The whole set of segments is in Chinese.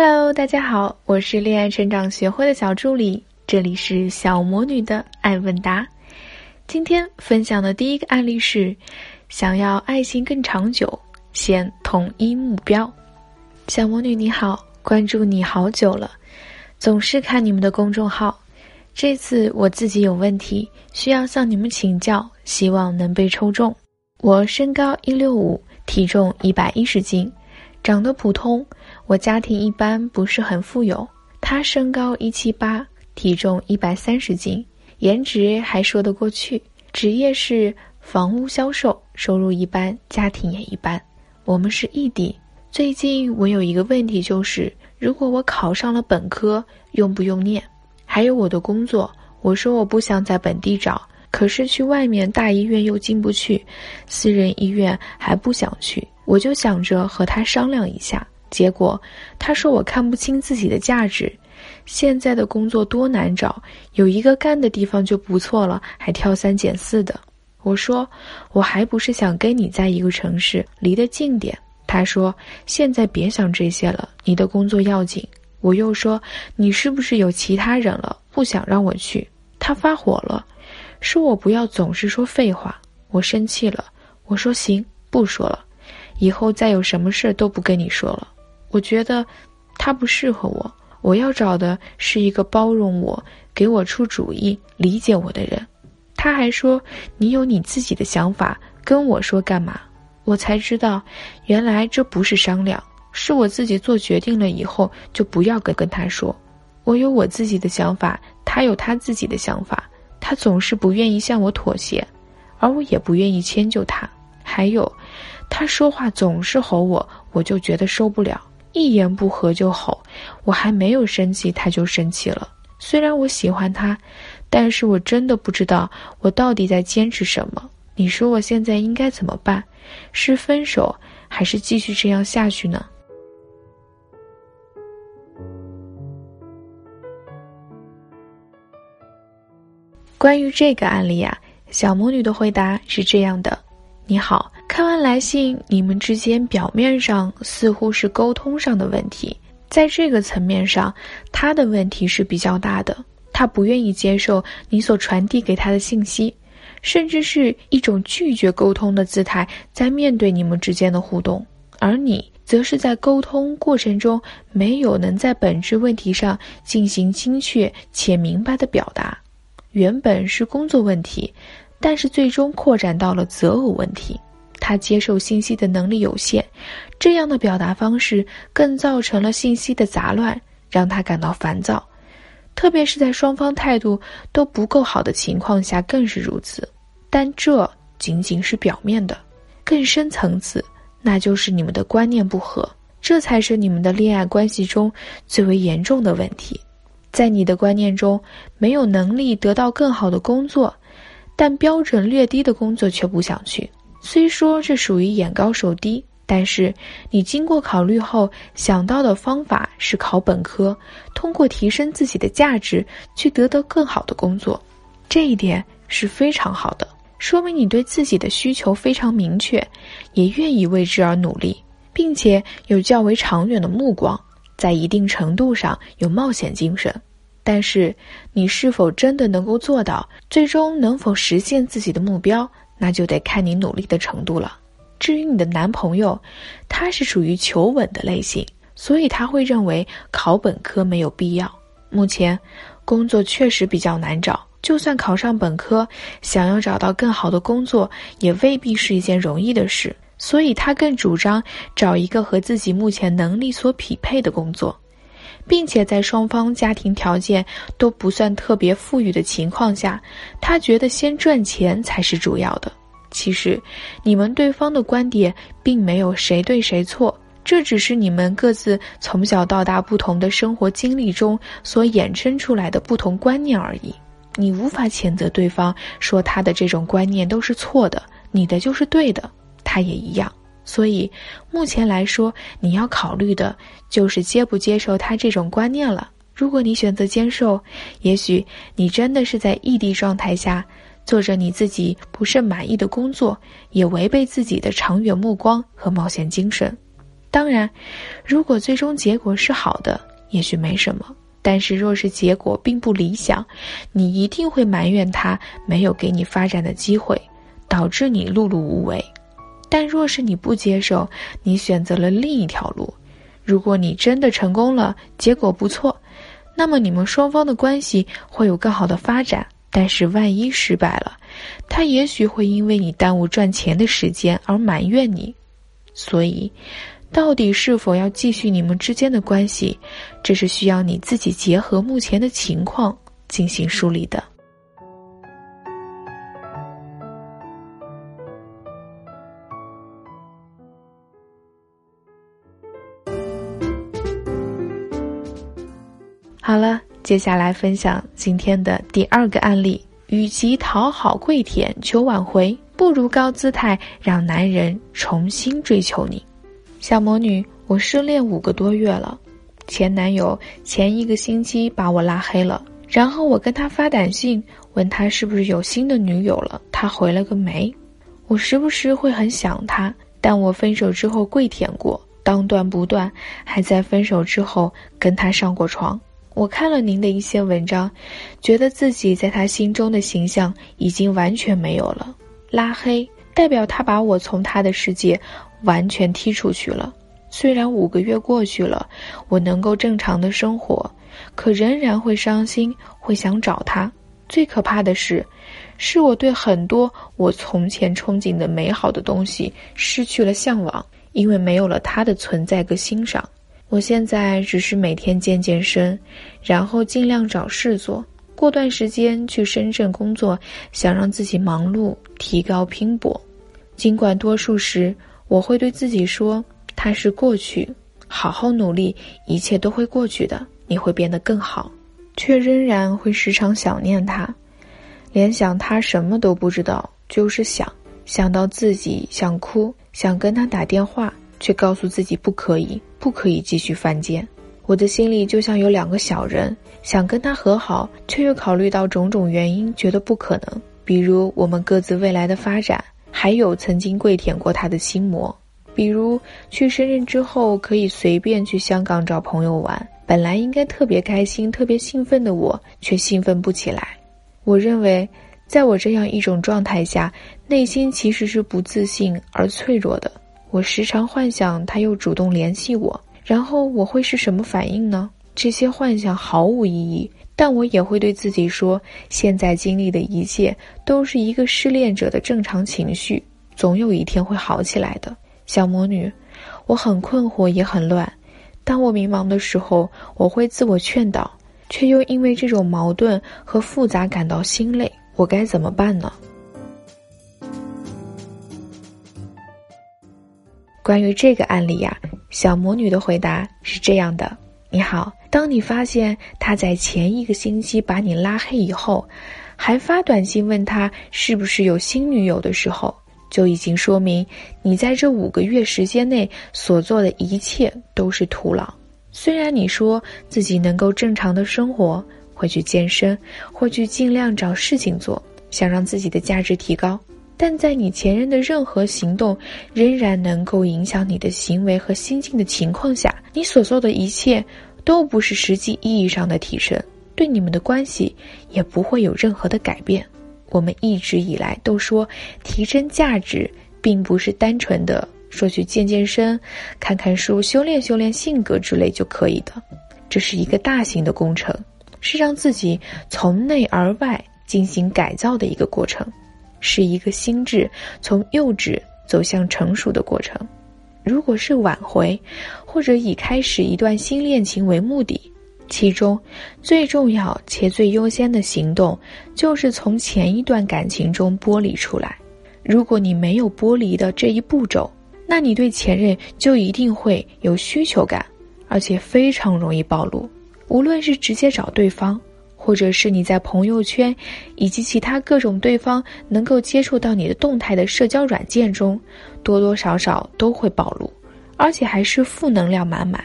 Hello，大家好，我是恋爱成长学会的小助理，这里是小魔女的爱问答。今天分享的第一个案例是：想要爱情更长久，先统一目标。小魔女你好，关注你好久了，总是看你们的公众号。这次我自己有问题，需要向你们请教，希望能被抽中。我身高一六五，体重一百一十斤，长得普通。我家庭一般，不是很富有。他身高一七八，体重一百三十斤，颜值还说得过去。职业是房屋销售，收入一般，家庭也一般。我们是异地。最近我有一个问题，就是如果我考上了本科，用不用念？还有我的工作，我说我不想在本地找，可是去外面大医院又进不去，私人医院还不想去，我就想着和他商量一下。结果，他说我看不清自己的价值。现在的工作多难找，有一个干的地方就不错了，还挑三拣四的。我说，我还不是想跟你在一个城市，离得近点。他说，现在别想这些了，你的工作要紧。我又说，你是不是有其他人了，不想让我去？他发火了，说我不要总是说废话。我生气了，我说行，不说了，以后再有什么事都不跟你说了。我觉得他不适合我，我要找的是一个包容我、给我出主意、理解我的人。他还说：“你有你自己的想法，跟我说干嘛？”我才知道，原来这不是商量，是我自己做决定了以后就不要跟跟他说。我有我自己的想法，他有他自己的想法，他总是不愿意向我妥协，而我也不愿意迁就他。还有，他说话总是吼我，我就觉得受不了。一言不合就吼，我还没有生气他就生气了。虽然我喜欢他，但是我真的不知道我到底在坚持什么。你说我现在应该怎么办？是分手还是继续这样下去呢？关于这个案例啊，小魔女的回答是这样的：你好。看来信，你们之间表面上似乎是沟通上的问题，在这个层面上，他的问题是比较大的。他不愿意接受你所传递给他的信息，甚至是一种拒绝沟通的姿态，在面对你们之间的互动。而你则是在沟通过程中没有能在本质问题上进行精确且明白的表达。原本是工作问题，但是最终扩展到了择偶问题。他接受信息的能力有限，这样的表达方式更造成了信息的杂乱，让他感到烦躁。特别是在双方态度都不够好的情况下，更是如此。但这仅仅是表面的，更深层次，那就是你们的观念不合，这才是你们的恋爱关系中最为严重的问题。在你的观念中，没有能力得到更好的工作，但标准略低的工作却不想去。虽说这属于眼高手低，但是你经过考虑后想到的方法是考本科，通过提升自己的价值去得到更好的工作，这一点是非常好的，说明你对自己的需求非常明确，也愿意为之而努力，并且有较为长远的目光，在一定程度上有冒险精神。但是你是否真的能够做到，最终能否实现自己的目标？那就得看你努力的程度了。至于你的男朋友，他是属于求稳的类型，所以他会认为考本科没有必要。目前工作确实比较难找，就算考上本科，想要找到更好的工作也未必是一件容易的事。所以他更主张找一个和自己目前能力所匹配的工作，并且在双方家庭条件都不算特别富裕的情况下，他觉得先赚钱才是主要的。其实，你们对方的观点并没有谁对谁错，这只是你们各自从小到大不同的生活经历中所衍生出来的不同观念而已。你无法谴责对方说他的这种观念都是错的，你的就是对的，他也一样。所以，目前来说，你要考虑的就是接不接受他这种观念了。如果你选择接受，也许你真的是在异地状态下。做着你自己不甚满意的工作，也违背自己的长远目光和冒险精神。当然，如果最终结果是好的，也许没什么；但是若是结果并不理想，你一定会埋怨他没有给你发展的机会，导致你碌碌无为。但若是你不接受，你选择了另一条路，如果你真的成功了，结果不错，那么你们双方的关系会有更好的发展。但是万一失败了，他也许会因为你耽误赚钱的时间而埋怨你。所以。到底是否要继续你们之间的关系，这是需要你自己结合目前的情况进行梳理的。好了，接下来分享今天的第二个案例：与其讨好跪舔求挽回，不如高姿态让男人重新追求你。小魔女，我失恋五个多月了，前男友前一个星期把我拉黑了，然后我跟他发短信问他是不是有新的女友了，他回了个没。我时不时会很想他，但我分手之后跪舔过，当断不断，还在分手之后跟他上过床。我看了您的一些文章，觉得自己在他心中的形象已经完全没有了，拉黑代表他把我从他的世界。完全踢出去了。虽然五个月过去了，我能够正常的生活，可仍然会伤心，会想找他。最可怕的是，是我对很多我从前憧憬的美好的东西失去了向往，因为没有了他的存在和欣赏。我现在只是每天健健身，然后尽量找事做。过段时间去深圳工作，想让自己忙碌、提高、拼搏。尽管多数时。我会对自己说：“它是过去，好好努力，一切都会过去的。你会变得更好。”却仍然会时常想念他，连想他什么都不知道，就是想，想到自己想哭，想跟他打电话，却告诉自己不可以，不可以继续犯贱。我的心里就像有两个小人，想跟他和好，却又考虑到种种原因，觉得不可能，比如我们各自未来的发展。还有曾经跪舔过他的心魔，比如去深圳之后可以随便去香港找朋友玩，本来应该特别开心、特别兴奋的我，却兴奋不起来。我认为，在我这样一种状态下，内心其实是不自信而脆弱的。我时常幻想他又主动联系我，然后我会是什么反应呢？这些幻想毫无意义。但我也会对自己说，现在经历的一切都是一个失恋者的正常情绪，总有一天会好起来的。小魔女，我很困惑，也很乱。当我迷茫的时候，我会自我劝导，却又因为这种矛盾和复杂感到心累。我该怎么办呢？关于这个案例呀，小魔女的回答是这样的：你好。当你发现他在前一个星期把你拉黑以后，还发短信问他是不是有新女友的时候，就已经说明你在这五个月时间内所做的一切都是徒劳。虽然你说自己能够正常的生活，会去健身，会去尽量找事情做，想让自己的价值提高，但在你前任的任何行动仍然能够影响你的行为和心境的情况下，你所做的一切。都不是实际意义上的提升，对你们的关系也不会有任何的改变。我们一直以来都说，提升价值并不是单纯的说去健健身、看看书、修炼修炼性格之类就可以的。这是一个大型的工程，是让自己从内而外进行改造的一个过程，是一个心智从幼稚走向成熟的过程。如果是挽回，或者以开始一段新恋情为目的，其中最重要且最优先的行动，就是从前一段感情中剥离出来。如果你没有剥离的这一步骤，那你对前任就一定会有需求感，而且非常容易暴露。无论是直接找对方。或者是你在朋友圈以及其他各种对方能够接触到你的动态的社交软件中，多多少少都会暴露，而且还是负能量满满。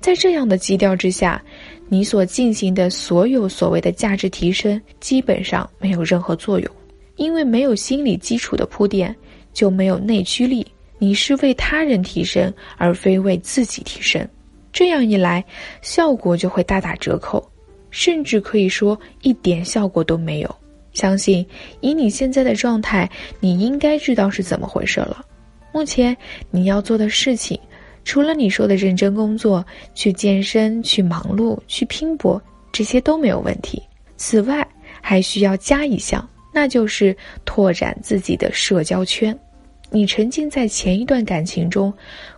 在这样的基调之下，你所进行的所有所谓的价值提升，基本上没有任何作用，因为没有心理基础的铺垫，就没有内驱力。你是为他人提升，而非为自己提升。这样一来，效果就会大打折扣，甚至可以说一点效果都没有。相信以你现在的状态，你应该知道是怎么回事了。目前你要做的事情，除了你说的认真工作、去健身、去忙碌、去拼搏，这些都没有问题。此外，还需要加一项，那就是拓展自己的社交圈。你沉浸在前一段感情中，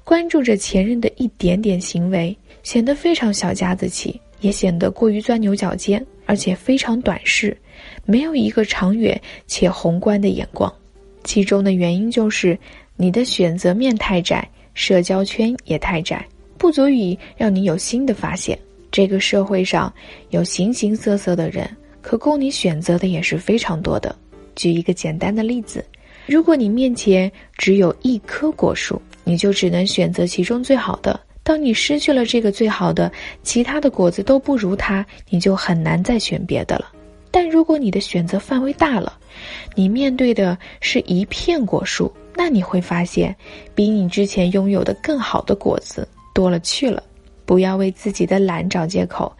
关注着前任的一点点行为，显得非常小家子气，也显得过于钻牛角尖，而且非常短视，没有一个长远且宏观的眼光。其中的原因就是你的选择面太窄，社交圈也太窄，不足以让你有新的发现。这个社会上有形形色色的人，可供你选择的也是非常多的。举一个简单的例子。如果你面前只有一棵果树，你就只能选择其中最好的。当你失去了这个最好的，其他的果子都不如它，你就很难再选别的了。但如果你的选择范围大了，你面对的是一片果树，那你会发现，比你之前拥有的更好的果子多了去了。不要为自己的懒找借口，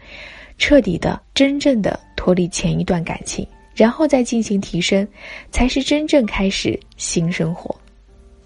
彻底的、真正的脱离前一段感情。然后再进行提升，才是真正开始新生活。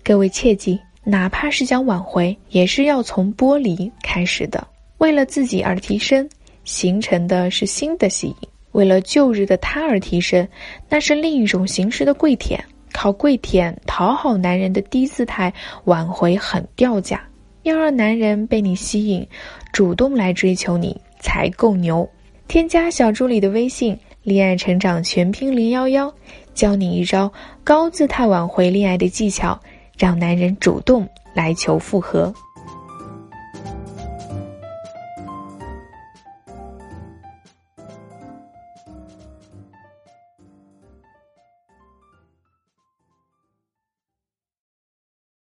各位切记，哪怕是想挽回，也是要从剥离开始的。为了自己而提升，形成的是新的吸引；为了旧日的他而提升，那是另一种形式的跪舔。靠跪舔讨好男人的低姿态挽回很掉价，要让男人被你吸引，主动来追求你才够牛。添加小助理的微信。恋爱成长全拼零幺幺，教你一招高姿态挽回恋爱的技巧，让男人主动来求复合。